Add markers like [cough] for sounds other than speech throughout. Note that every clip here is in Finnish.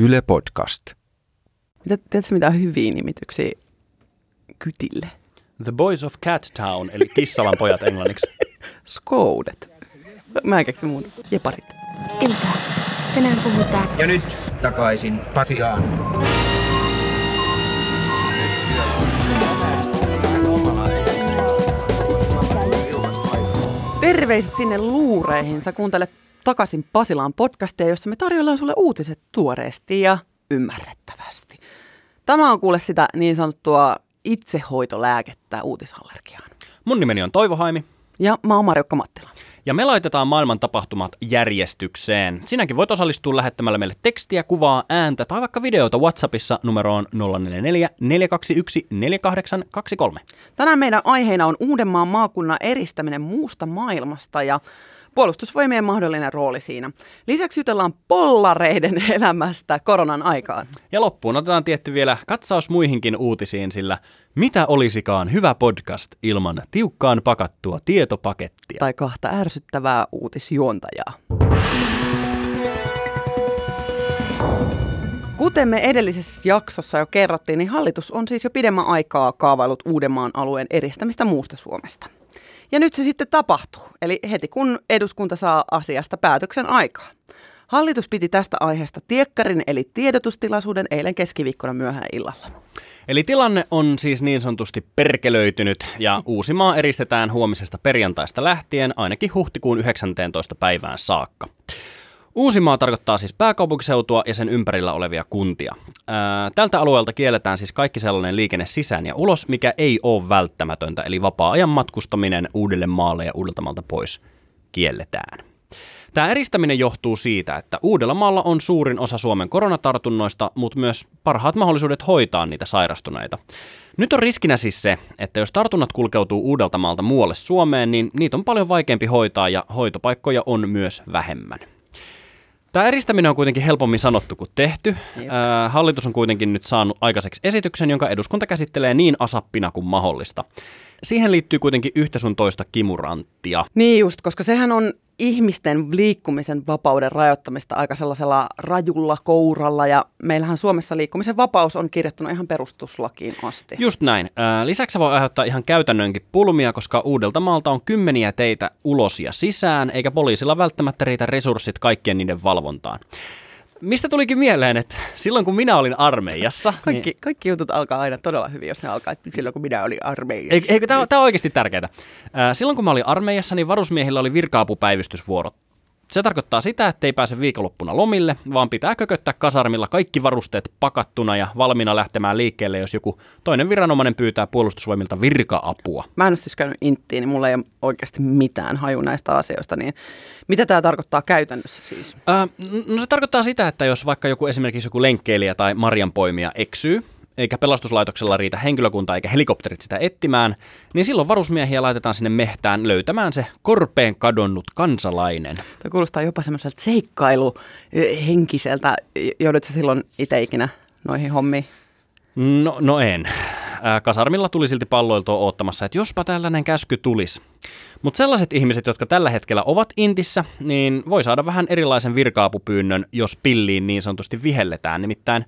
Yle Podcast. Mitä, tiedätkö mitä hyviä nimityksiä kytille? The Boys of Cat Town, eli Kissalan pojat englanniksi. [laughs] Skoudet. Mä en keksi muuta. Jeparit. Iltaa. Tänään puhutaan Ja nyt takaisin Pasiaan. Terveiset sinne luureihin. Sä kuuntelet takaisin Pasilaan podcastia, jossa me tarjoillaan sulle uutiset tuoreesti ja ymmärrettävästi. Tämä on kuule sitä niin sanottua itsehoitolääkettä uutisallergiaan. Mun nimeni on Toivo Haimi, Ja mä oon Marjukka Mattila. ja me laitetaan maailman tapahtumat järjestykseen. Sinäkin voit osallistua lähettämällä meille tekstiä, kuvaa, ääntä tai vaikka videota WhatsAppissa numeroon 044 421 4823. Tänään meidän aiheena on Uudenmaan maakunnan eristäminen muusta maailmasta ja puolustusvoimien mahdollinen rooli siinä. Lisäksi jutellaan pollareiden [laughs] elämästä koronan aikaan. Ja loppuun otetaan tietty vielä katsaus muihinkin uutisiin, sillä mitä olisikaan hyvä podcast ilman tiukkaan pakattua tietopakettia? Tai kahta ärsyttävää uutisjuontajaa. Kuten me edellisessä jaksossa jo kerrottiin, niin hallitus on siis jo pidemmän aikaa kaavailut Uudenmaan alueen eristämistä muusta Suomesta. Ja nyt se sitten tapahtuu, eli heti kun eduskunta saa asiasta päätöksen aikaan. Hallitus piti tästä aiheesta tiekkarin eli tiedotustilaisuuden eilen keskiviikkona myöhään illalla. Eli tilanne on siis niin sanotusti perkelöitynyt ja Uusimaa eristetään huomisesta perjantaista lähtien ainakin huhtikuun 19. päivään saakka. Uusimaa tarkoittaa siis pääkaupunkiseutua ja sen ympärillä olevia kuntia. Tältä alueelta kielletään siis kaikki sellainen liikenne sisään ja ulos, mikä ei ole välttämätöntä, eli vapaa-ajan matkustaminen uudelle maalle ja Uudeltamaalta pois kielletään. Tämä eristäminen johtuu siitä, että Uudellamaalla on suurin osa Suomen koronatartunnoista, mutta myös parhaat mahdollisuudet hoitaa niitä sairastuneita. Nyt on riskinä siis se, että jos tartunnat kulkeutuu Uudeltamaalta muualle Suomeen, niin niitä on paljon vaikeampi hoitaa ja hoitopaikkoja on myös vähemmän. Tämä eristäminen on kuitenkin helpommin sanottu kuin tehty. Ää, hallitus on kuitenkin nyt saanut aikaiseksi esityksen, jonka eduskunta käsittelee niin asappina kuin mahdollista. Siihen liittyy kuitenkin yhtä sun toista kimuranttia. Niin just, koska sehän on ihmisten liikkumisen vapauden rajoittamista aika sellaisella rajulla kouralla ja meillähän Suomessa liikkumisen vapaus on kirjattuna ihan perustuslakiin asti. Just näin. Lisäksi se voi aiheuttaa ihan käytännönkin pulmia, koska Uudeltamaalta on kymmeniä teitä ulos ja sisään, eikä poliisilla välttämättä riitä resurssit kaikkien niiden valvontaan. Mistä tulikin mieleen, että silloin kun minä olin armeijassa... Kaikki, kaikki jutut alkaa aina todella hyvin, jos ne alkaa että silloin, kun minä olin armeijassa. Eikö, eikö tämä, tämä on oikeasti tärkeää. Ää, Silloin kun mä olin armeijassa, niin varusmiehillä oli virka-apupäivystysvuorot. Se tarkoittaa sitä, että ei pääse viikonloppuna lomille, vaan pitää kököttää kasarmilla kaikki varusteet pakattuna ja valmiina lähtemään liikkeelle, jos joku toinen viranomainen pyytää puolustusvoimilta virka-apua. Mä en ole siis käynyt inttiin, niin mulla ei ole oikeasti mitään haju näistä asioista. Niin mitä tämä tarkoittaa käytännössä siis? Ää, no se tarkoittaa sitä, että jos vaikka joku esimerkiksi joku lenkkeilijä tai marjanpoimija eksyy, eikä pelastuslaitoksella riitä henkilökunta eikä helikopterit sitä etsimään, niin silloin varusmiehiä laitetaan sinne mehtään löytämään se korpeen kadonnut kansalainen. Tämä kuulostaa jopa semmoiselta seikkailuhenkiseltä. Joudutko silloin itse ikinä noihin hommiin? No, no en. Kasarmilla tuli silti palloiltua oottamassa, että jospa tällainen käsky tulisi. Mutta sellaiset ihmiset, jotka tällä hetkellä ovat intissä, niin voi saada vähän erilaisen virkaapupyynnön, jos pilliin niin sanotusti vihelletään. Nimittäin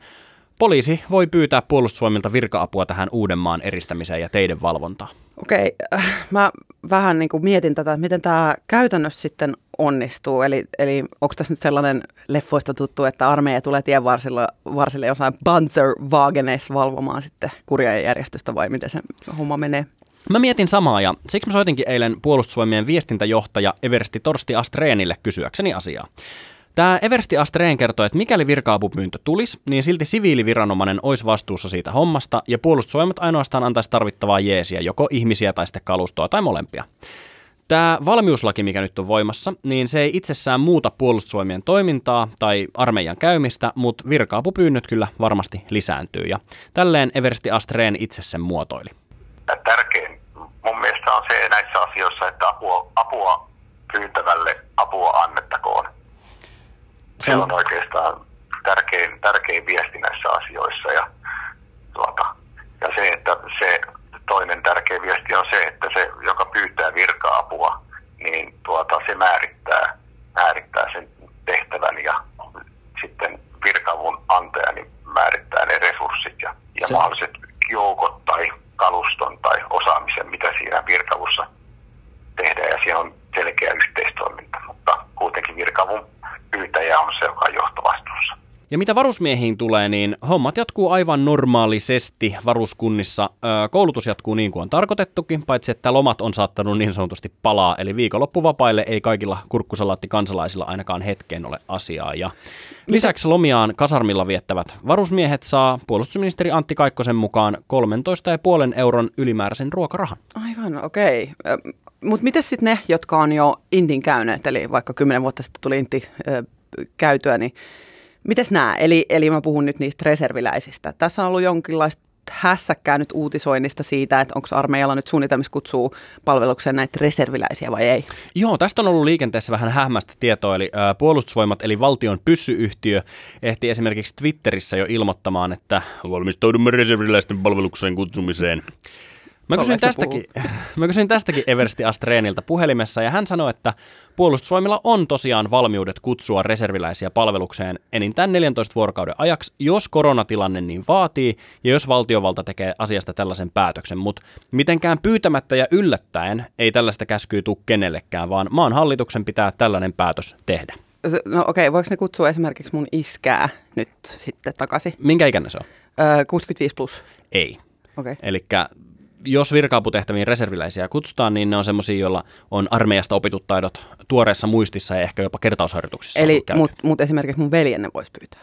poliisi voi pyytää puolustusvoimilta virka-apua tähän Uudenmaan eristämiseen ja teidän valvontaan. Okei, äh, mä vähän niin kuin mietin tätä, että miten tämä käytännössä sitten onnistuu. Eli, eli onko tässä nyt sellainen leffoista tuttu, että armeija tulee tien varsilla, varsille jossain Panzerwageneissa valvomaan sitten kurjan järjestystä vai miten se homma menee? Mä mietin samaa ja siksi mä soitinkin eilen puolustusvoimien viestintäjohtaja Eversti Torsti Astreenille kysyäkseni asiaa. Tämä Eversti Astreen kertoi, että mikäli virka-apupyyntö tulisi, niin silti siviiliviranomainen olisi vastuussa siitä hommasta ja puolustusvoimat ainoastaan antaisi tarvittavaa jeesiä, joko ihmisiä tai sitten kalustoa tai molempia. Tämä valmiuslaki, mikä nyt on voimassa, niin se ei itsessään muuta puolustusvoimien toimintaa tai armeijan käymistä, mutta virka-apupyynnöt kyllä varmasti lisääntyy. Ja tälleen Eversti Astreen itse sen muotoili. tärkein mun mielestä on se näissä asioissa, että apua, apua pyytävälle apua annettakoon. Se on oikeastaan tärkein, tärkein viesti näissä asioissa. Ja, tuota, ja se, että se toinen tärkeä viesti on se, että se, joka pyytää virka-apua, niin tuota, se määrittää, määrittää sen tehtävän ja sitten virkavun antaja niin määrittää ne resurssit ja, ja Se- mahdolliset joukot tai kaluston tai osaamisen, mitä siinä virkavussa tehdään ja siellä on selkeä yhteistoiminta, mutta kuitenkin virkavun pyytäjä on se, joka on johtovastuussa. Ja mitä varusmiehiin tulee, niin hommat jatkuu aivan normaalisesti varuskunnissa. Koulutus jatkuu niin kuin on tarkoitettukin, paitsi että lomat on saattanut niin sanotusti palaa. Eli viikonloppuvapaille ei kaikilla kurkkusalaatti kansalaisilla ainakaan hetkeen ole asiaa. Ja lisäksi lomiaan kasarmilla viettävät varusmiehet saa puolustusministeri Antti Kaikkosen mukaan 13,5 euron ylimääräisen ruokarahan. Aivan, okei. Okay. Mutta miten sitten ne, jotka on jo Intin käyneet, eli vaikka kymmenen vuotta sitten tuli Inti ö, käytyä, niin mites nämä? Eli, eli mä puhun nyt niistä reserviläisistä. Tässä on ollut jonkinlaista hässäkkää nyt uutisoinnista siitä, että onko armeijalla nyt suunnitelmissa kutsuu palvelukseen näitä reserviläisiä vai ei. Joo, tästä on ollut liikenteessä vähän hämmästä tietoa, eli ä, puolustusvoimat eli valtion pyssyyhtiö ehti esimerkiksi Twitterissä jo ilmoittamaan, että valmistaudumme reserviläisten palvelukseen kutsumiseen. [laughs] Mä kysyin, tästäkin, mä kysyin tästäkin Eversti Astreenilta puhelimessa ja hän sanoi, että puolustusvoimilla on tosiaan valmiudet kutsua reserviläisiä palvelukseen enintään 14 vuorokauden ajaksi, jos koronatilanne niin vaatii ja jos valtiovalta tekee asiasta tällaisen päätöksen. Mutta mitenkään pyytämättä ja yllättäen ei tällaista käskyä tule kenellekään, vaan maan hallituksen pitää tällainen päätös tehdä. No okei, okay, voiko ne kutsua esimerkiksi mun iskää nyt sitten takaisin? Minkä ikäinen se on? Ö, 65 plus. Ei. Okei. Okay. Eli jos virka-aputehtäviin reserviläisiä kutsutaan, niin ne on semmoisia, joilla on armeijasta opitut taidot tuoreessa muistissa ja ehkä jopa kertausharjoituksissa. Eli käyty. mut, esimerkiksi mun veljenne voisi pyytää.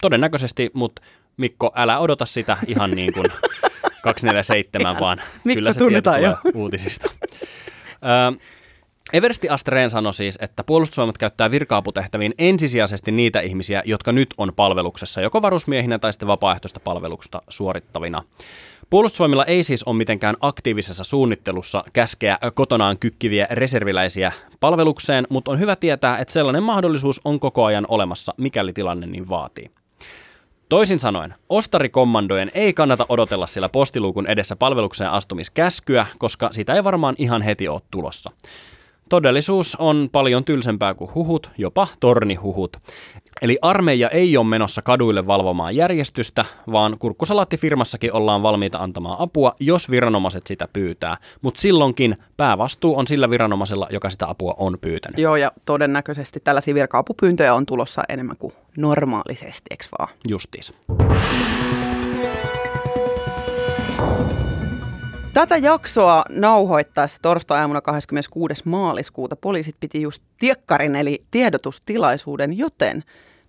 Todennäköisesti, mutta Mikko, älä odota sitä ihan niin kuin [laughs] 247, vaan Mikko kyllä se tieto tulee jo. uutisista. Ö, Eversti Astreen sanoi siis, että puolustusvoimat käyttää virka-aputehtäviin ensisijaisesti niitä ihmisiä, jotka nyt on palveluksessa, joko varusmiehinä tai sitten vapaaehtoista palvelusta suorittavina. Puolustusvoimilla ei siis ole mitenkään aktiivisessa suunnittelussa käskeä kotonaan kykkiviä reserviläisiä palvelukseen, mutta on hyvä tietää, että sellainen mahdollisuus on koko ajan olemassa, mikäli tilanne niin vaatii. Toisin sanoen, ostarikommandojen ei kannata odotella siellä postiluukun edessä palvelukseen astumiskäskyä, koska sitä ei varmaan ihan heti ole tulossa. Todellisuus on paljon tylsempää kuin huhut, jopa tornihuhut. Eli armeija ei ole menossa kaduille valvomaan järjestystä, vaan kurkkusalaattifirmassakin ollaan valmiita antamaan apua, jos viranomaiset sitä pyytää. Mutta silloinkin päävastuu on sillä viranomaisella, joka sitä apua on pyytänyt. Joo, ja todennäköisesti tällaisia virka-apupyyntöjä on tulossa enemmän kuin normaalisesti, eikö vaan? Justiis. Tätä jaksoa nauhoittaessa torstai-aamuna 26. maaliskuuta poliisit piti just tiekkarin eli tiedotustilaisuuden, joten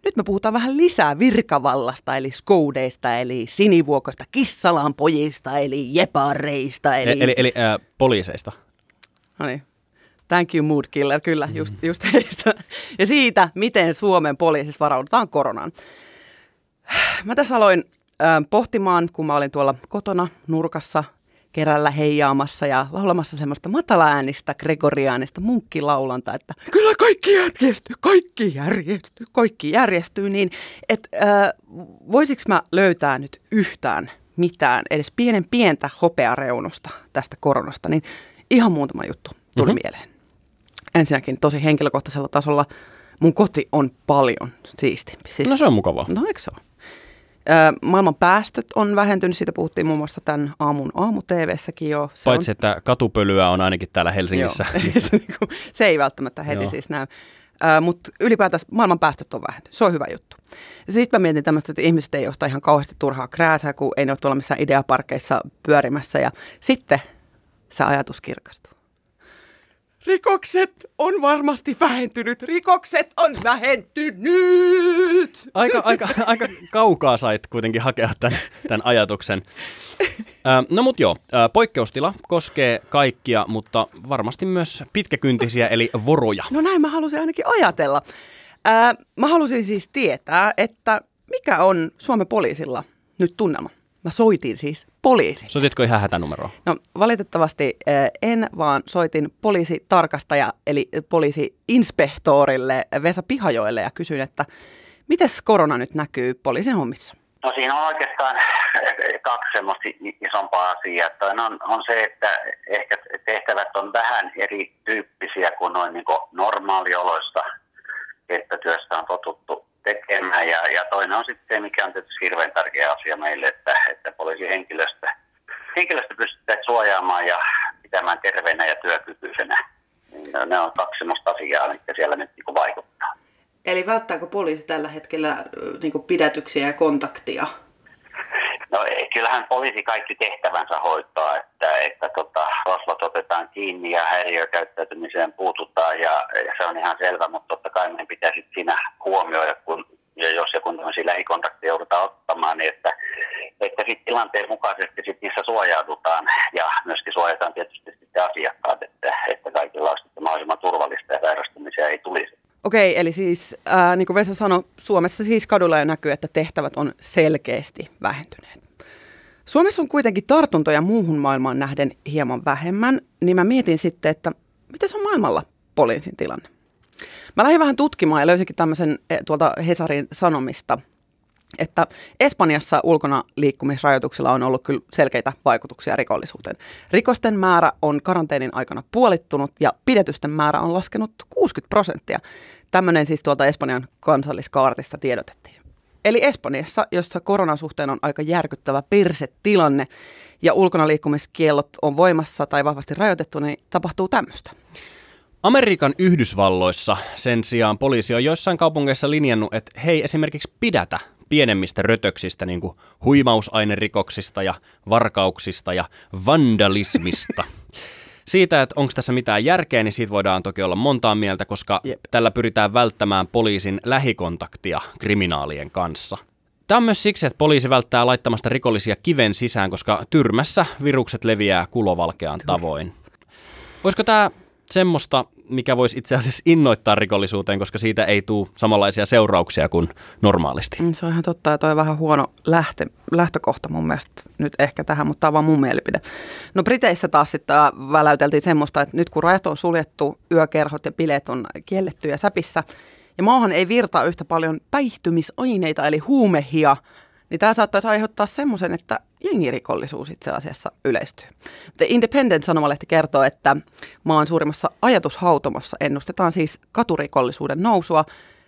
nyt me puhutaan vähän lisää virkavallasta, eli skoudeista, eli sinivuokoista kissalaan pojista, eli jepareista, eli... Eli, eli, eli äh, poliiseista. No niin. Thank you, mood killer, kyllä, just, just heistä. Ja siitä, miten Suomen poliisissa varaudutaan koronaan. Mä tässä aloin äh, pohtimaan, kun mä olin tuolla kotona nurkassa kerällä heijaamassa ja laulamassa semmoista matalaäänistä gregoriaanista munkkilaulanta, että kyllä kaikki järjestyy, kaikki järjestyy, kaikki järjestyy, niin että äh, voisiko mä löytää nyt yhtään mitään, edes pienen pientä hopeareunusta tästä koronasta, niin ihan muutama juttu tuli Mhm. mm-hmm. mieleen. Ensinnäkin tosi henkilökohtaisella tasolla mun koti on paljon siistimpi. Siis, No se on mukavaa. No eikö se ole? Maailman päästöt on vähentynyt, siitä puhuttiin muun muassa tämän aamun aamu-TVssäkin jo. Se Paitsi, on, että katupölyä on ainakin täällä Helsingissä. Joo. [laughs] se, niinku- se ei välttämättä heti Joo. Joo. siis näy. Mutta ylipäätään maailman päästöt on vähentynyt. Se on hyvä juttu. Sitten mä mietin tämmöistä, että ihmiset ei osta ihan kauheasti turhaa krääsää, kun ei ne ole tuolla missään ideaparkeissa pyörimässä. Ja sitten se ajatus kirkastuu. Rikokset on varmasti vähentynyt. Rikokset on vähentynyt. Aika, aika, aika kaukaa sait kuitenkin hakea tämän, tämän ajatuksen. No mut joo, poikkeustila koskee kaikkia, mutta varmasti myös pitkäkyntisiä eli voroja. No näin mä halusin ainakin ajatella. Mä halusin siis tietää, että mikä on Suomen poliisilla nyt tunnelma. Mä soitin siis poliisi. Soititko ihan hätänumeroa? No valitettavasti ää, en, vaan soitin poliisitarkastaja eli poliisiinspektorille Vesa Pihajoelle ja kysyin, että miten korona nyt näkyy poliisin hommissa? No siinä on oikeastaan [laughs] kaksi semmoista isompaa asiaa. Toinen on, on se, että ehkä tehtävät on vähän erityyppisiä kuin noin niin normaalioloista, että työstä on totuttu tekemään. Ja, ja toinen on sitten se, mikä on tietysti hirveän tärkeä asia meille, että, että poliisihenkilöstö henkilöstö pystytään suojaamaan ja pitämään terveenä ja työkykyisenä. Niin ne on kaksi sellaista asiaa, mitkä siellä nyt niin vaikuttaa. Eli välttääkö poliisi tällä hetkellä niin pidätyksiä ja kontaktia? No kyllähän poliisi kaikki tehtävänsä hoitaa, että, että tota, rosvot otetaan kiinni ja häiriökäyttäytymiseen puututaan ja, ja se on ihan selvä, mutta totta kai meidän pitää sitten siinä huomioida, kun ja jos ja kun tämmöisiä lähikontakteja joudutaan ottamaan, niin että, että sitten tilanteen mukaisesti sit niissä suojaudutaan ja myöskin suojataan tietysti sitten asiakkaat, että, että kaikilla olisi mahdollisimman turvallista ja sairastumisia ei tulisi. Okei, eli siis äh, niin kuin Vesa sanoi, Suomessa siis kadulla jo näkyy, että tehtävät on selkeästi vähentyneet. Suomessa on kuitenkin tartuntoja muuhun maailmaan nähden hieman vähemmän, niin mä mietin sitten, että miten se on maailmalla poliisin tilanne? Mä lähdin vähän tutkimaan ja löysinkin tämmöisen eh, tuolta Hesarin Sanomista, että Espanjassa ulkona liikkumisrajoituksilla on ollut kyllä selkeitä vaikutuksia rikollisuuteen. Rikosten määrä on karanteenin aikana puolittunut ja pidetysten määrä on laskenut 60 prosenttia. Tämmöinen siis tuolta Espanjan kansalliskaartista tiedotettiin. Eli Espanjassa, jossa koronan suhteen on aika järkyttävä tilanne ja ulkona liikkumiskiellot on voimassa tai vahvasti rajoitettu, niin tapahtuu tämmöistä. Amerikan Yhdysvalloissa sen sijaan poliisi on joissain kaupungeissa linjannut, että hei esimerkiksi pidätä pienemmistä rötöksistä, niin kuin huimausainerikoksista ja varkauksista ja vandalismista. [laughs] Siitä, että onko tässä mitään järkeä, niin siitä voidaan toki olla montaa mieltä, koska Jep. tällä pyritään välttämään poliisin lähikontaktia kriminaalien kanssa. Tämä on myös siksi, että poliisi välttää laittamasta rikollisia kiven sisään, koska tyrmässä virukset leviää kulovalkean tavoin. Voisiko tämä semmoista, mikä voisi itse asiassa innoittaa rikollisuuteen, koska siitä ei tule samanlaisia seurauksia kuin normaalisti. Mm, se on ihan totta, ja toi on vähän huono lähtö, lähtökohta mun mielestä nyt ehkä tähän, mutta tämä on vaan mun mielipide. No Briteissä taas sitten väläyteltiin semmoista, että nyt kun rajat on suljettu, yökerhot ja bileet on kielletty ja säpissä, ja maahan ei virtaa yhtä paljon päihtymisaineita, eli huumehia, niin tämä saattaisi aiheuttaa semmoisen, että jengirikollisuus itse asiassa yleistyy. The Independent-sanomalehti kertoo, että maan suurimmassa ajatushautomossa ennustetaan siis katurikollisuuden nousua,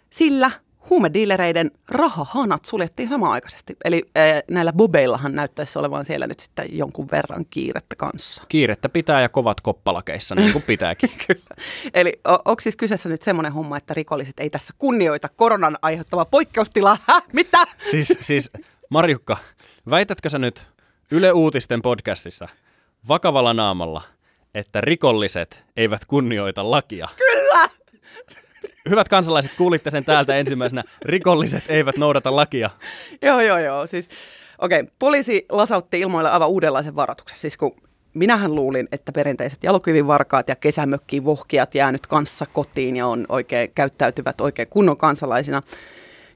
sillä huumediilereiden rahahanat suljettiin samaaikaisesti. Eli äh, näillä bobeillahan näyttäisi olevan siellä nyt sitten jonkun verran kiirettä kanssa. Kiirettä pitää ja kovat koppalakeissa, niin kuin pitääkin. [laughs] Kyllä. Eli on, onko siis kyseessä nyt semmoinen homma, että rikolliset ei tässä kunnioita koronan aiheuttavaa poikkeustilaa? Mitä? Siis, siis Marjukka, väitätkö sä nyt Yle Uutisten podcastissa vakavalla naamalla, että rikolliset eivät kunnioita lakia? Kyllä! Hyvät kansalaiset, kuulitte sen täältä ensimmäisenä. Rikolliset eivät noudata lakia. joo, joo, joo. Siis, okei, okay. poliisi lasautti ilmoille aivan uudenlaisen varoituksen. Siis kun minähän luulin, että perinteiset jalokivivarkaat ja kesämökkiin vohkijat jää nyt kanssa kotiin ja on oikein, käyttäytyvät oikein kunnon kansalaisina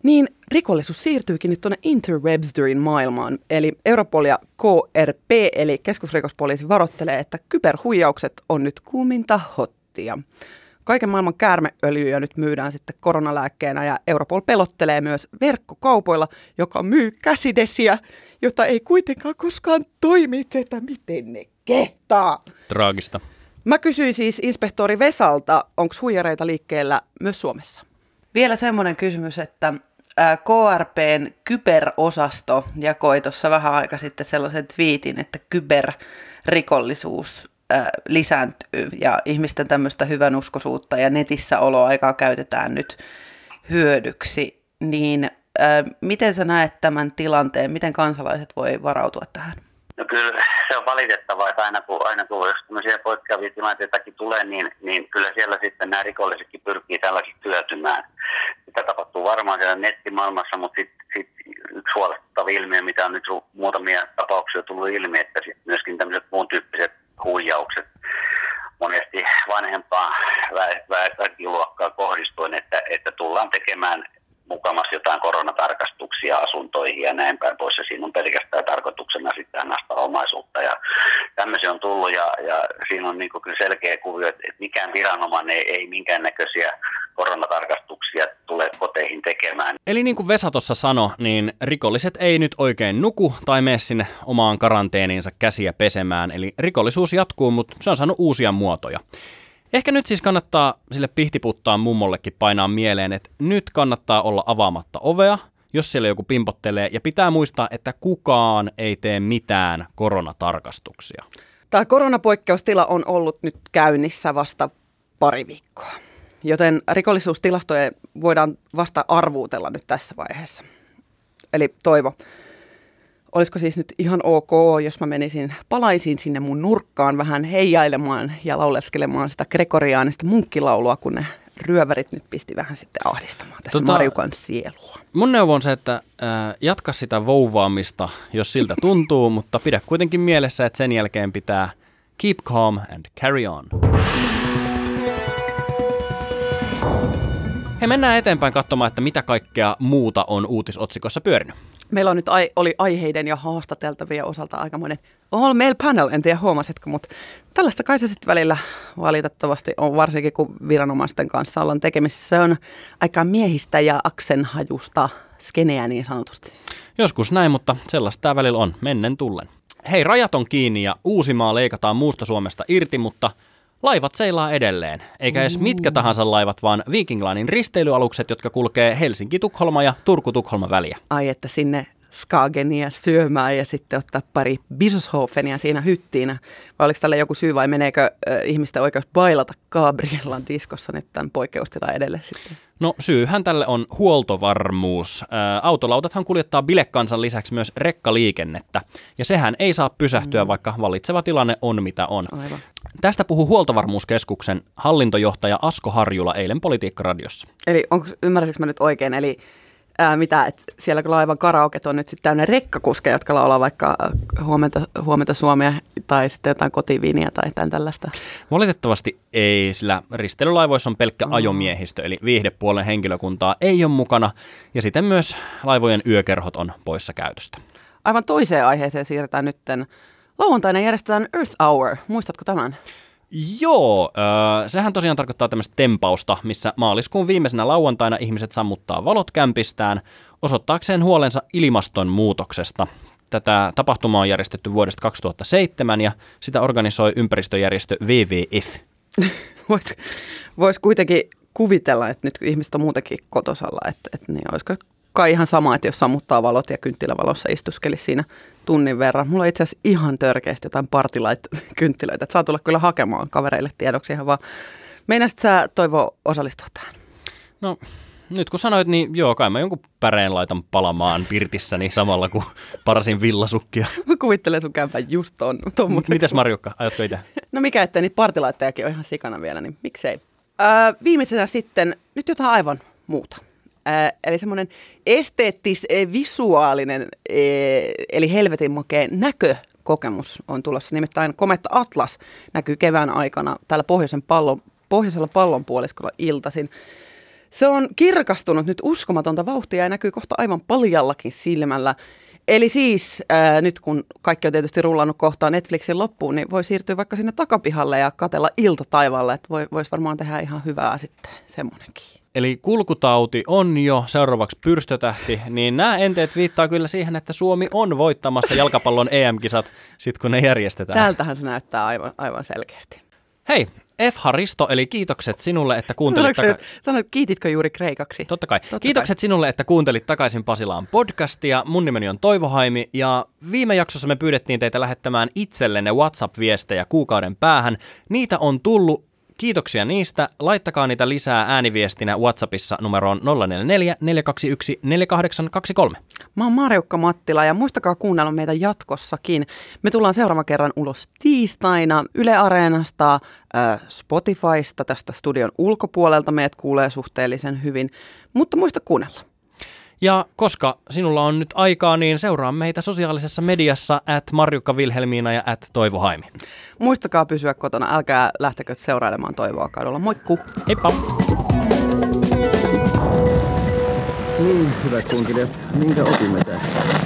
niin rikollisuus siirtyykin nyt tuonne interwebsterin maailmaan. Eli Europol ja KRP, eli keskusrikospoliisi, varoittelee, että kyberhuijaukset on nyt kuuminta hottia. Kaiken maailman käärmeöljyjä nyt myydään sitten koronalääkkeenä ja Europol pelottelee myös verkkokaupoilla, joka myy käsidesiä, jota ei kuitenkaan koskaan toimiteta. Miten ne kehtaa? Traagista. Mä kysyin siis inspektori Vesalta, onko huijareita liikkeellä myös Suomessa? Vielä semmoinen kysymys, että KRPn kyberosasto jakoi tuossa vähän aika sitten sellaisen twiitin, että kyberrikollisuus lisääntyy ja ihmisten tämmöistä hyvänuskoisuutta ja netissä oloaikaa käytetään nyt hyödyksi, niin miten sä näet tämän tilanteen, miten kansalaiset voi varautua tähän? No kyllä se on valitettavaa, että aina kun, aina kun jos tämmöisiä poikkeavia tilanteitakin tulee, niin, niin kyllä siellä sitten nämä rikollisetkin pyrkii tällaisiksi työtymään. Sitä tapahtuu varmaan siellä nettimaailmassa, mutta sitten sit yksi huolestuttava ilmiö, mitä on nyt muutamia tapauksia tullut ilmi, että sit myöskin tämmöiset muun tyyppiset huijaukset monesti vanhempaa väkiluokkaa kohdistuen, että, että tullaan tekemään mukamassa jotain koronatarkastuksia asuntoihin ja näin päin pois. Ja siinä on pelkästään tarkoituksena sitten annasta omaisuutta. Ja tämmöisiä on tullut ja, ja siinä on niin kyllä selkeä kuvio, että mikään viranomainen ei, ei minkäännäköisiä koronatarkastuksia tule koteihin tekemään. Eli niin kuin Vesa tuossa sanoi, niin rikolliset ei nyt oikein nuku tai mene sinne omaan karanteeniinsa käsiä pesemään. Eli rikollisuus jatkuu, mutta se on saanut uusia muotoja. Ehkä nyt siis kannattaa sille pihtiputtaan mummollekin painaa mieleen, että nyt kannattaa olla avaamatta ovea, jos siellä joku pimpottelee, ja pitää muistaa, että kukaan ei tee mitään koronatarkastuksia. Tämä koronapoikkeustila on ollut nyt käynnissä vasta pari viikkoa, joten rikollisuustilastoja voidaan vasta arvuutella nyt tässä vaiheessa. Eli Toivo, olisiko siis nyt ihan ok, jos mä menisin, palaisin sinne mun nurkkaan vähän heijailemaan ja lauleskelemaan sitä gregoriaanista munkkilaulua, kun ne ryövärit nyt pisti vähän sitten ahdistamaan tässä tota, Marjukan sielua. Mun neuvo on se, että äh, jatka sitä vouvaamista, jos siltä tuntuu, [laughs] mutta pidä kuitenkin mielessä, että sen jälkeen pitää keep calm and carry on. He mennään eteenpäin katsomaan, että mitä kaikkea muuta on uutisotsikossa pyörinyt. Meillä on nyt ai, oli aiheiden ja haastateltavia osalta aikamoinen all mail panel, en tiedä huomasitko, mutta tällaista kai se sitten välillä valitettavasti on, varsinkin kun viranomaisten kanssa ollaan tekemisissä. Se on aika miehistä ja aksenhajusta skeneä niin sanotusti. Joskus näin, mutta sellaista tämä välillä on, mennen tullen. Hei, rajat on kiinni ja Uusimaa leikataan muusta Suomesta irti, mutta – Laivat seilaa edelleen, eikä edes mitkä tahansa laivat, vaan Viking Linein risteilyalukset, jotka kulkee Helsinki-Tukholma ja Turku-Tukholma väliä. Ai, että sinne Skagenia syömään ja sitten ottaa pari Bischofenia siinä hyttiin. Vai oliko tällä joku syy vai meneekö ihmisten oikeus bailata Gabriellan diskossa nyt tämän poikkeustilan edelle sitten? No syyhän tälle on huoltovarmuus. Ää, autolautathan kuljettaa bilekansan lisäksi myös rekkaliikennettä, ja sehän ei saa pysähtyä, mm. vaikka valitseva tilanne on mitä on. Aivan. Tästä puhuu Huoltovarmuuskeskuksen hallintojohtaja Asko Harjula eilen Politiikkaradiossa. Eli onko, ymmärsikö mä nyt oikein, eli ää, mitä, että siellä kun laivan karaoket on nyt sitten täynnä rekkakuskeja, jotka laulaa vaikka huomenta, huomenta Suomea tai sitten jotain kotiviiniä tai jotain tällaista? Valitettavasti ei, sillä risteilylaivoissa on pelkkä mm. ajomiehistö, eli viihdepuolen henkilökuntaa ei ole mukana, ja sitten myös laivojen yökerhot on poissa käytöstä. Aivan toiseen aiheeseen siirretään nytten. Lauantaina järjestetään Earth Hour. Muistatko tämän? Joo, äh, sehän tosiaan tarkoittaa tämmöistä tempausta, missä maaliskuun viimeisenä lauantaina ihmiset sammuttaa valot kämpistään osoittaakseen huolensa ilmastonmuutoksesta. Tätä tapahtumaa on järjestetty vuodesta 2007 ja sitä organisoi ympäristöjärjestö WWF. [laughs] Voisi vois kuitenkin kuvitella, että nyt ihmiset on muutenkin kotosalla, että, että niin olisiko kai ihan sama, että jos sammuttaa valot ja kynttilävalossa istuskelisi siinä tunnin verran. Mulla on itse asiassa ihan törkeästi jotain partilaita-kynttilöitä, [laughs] että saa tulla kyllä hakemaan kavereille tiedoksi ihan vaan. Meinasit sä Toivo osallistua tähän? No nyt kun sanoit, niin joo, kai mä jonkun päreen laitan palamaan pirtissäni samalla kuin parasin villasukkia. [laughs] Mä kuvittelen sun käypän just ton, tommoseksi. Mites Marjukka, ajatko itse? No mikä ettei, niin partilaittajakin on ihan sikana vielä, niin miksei. Öö, viimeisenä sitten nyt jotain aivan muuta. Äh, eli semmoinen esteettis-visuaalinen, äh, eli helvetin makea näkökokemus on tulossa. Nimittäin Kometta Atlas näkyy kevään aikana täällä pohjoisen pallon, pohjoisella pallonpuoliskolla iltaisin. Se on kirkastunut nyt uskomatonta vauhtia ja näkyy kohta aivan paljallakin silmällä. Eli siis ää, nyt kun kaikki on tietysti rullannut kohtaan Netflixin loppuun, niin voi siirtyä vaikka sinne takapihalle ja katella ilta taivaalla, että voi, voisi varmaan tehdä ihan hyvää sitten semmoinenkin. Eli kulkutauti on jo seuraavaksi pyrstötähti, niin nämä enteet viittaa kyllä siihen, että Suomi on voittamassa jalkapallon EM-kisat sit kun ne järjestetään. Tältähän se näyttää aivan, aivan selkeästi. Hei, F. Haristo, eli kiitokset sinulle, että kuuntelit... Taka- sanoit, kiititkö juuri kreikaksi? Totta kai. Totta kiitokset kai. sinulle, että kuuntelit takaisin Pasilaan podcastia. Mun nimeni on Toivo Haimi ja viime jaksossa me pyydettiin teitä lähettämään itsellenne WhatsApp-viestejä kuukauden päähän. Niitä on tullut Kiitoksia niistä. Laittakaa niitä lisää ääniviestinä WhatsAppissa numeroon 044 421 4823. Mä oon Marjukka Mattila ja muistakaa kuunnella meitä jatkossakin. Me tullaan seuraavan kerran ulos tiistaina Yle Areenasta, Spotifysta, tästä studion ulkopuolelta meidät kuulee suhteellisen hyvin, mutta muista kuunnella. Ja koska sinulla on nyt aikaa, niin seuraa meitä sosiaalisessa mediassa at Marjukka Vilhelmiina ja at Toivo Haimi. Muistakaa pysyä kotona, älkää lähtekö seurailemaan Toivoa kadulla. Moikku! Heippa! Niin, hyvät kunkilijat, minkä opimme tästä?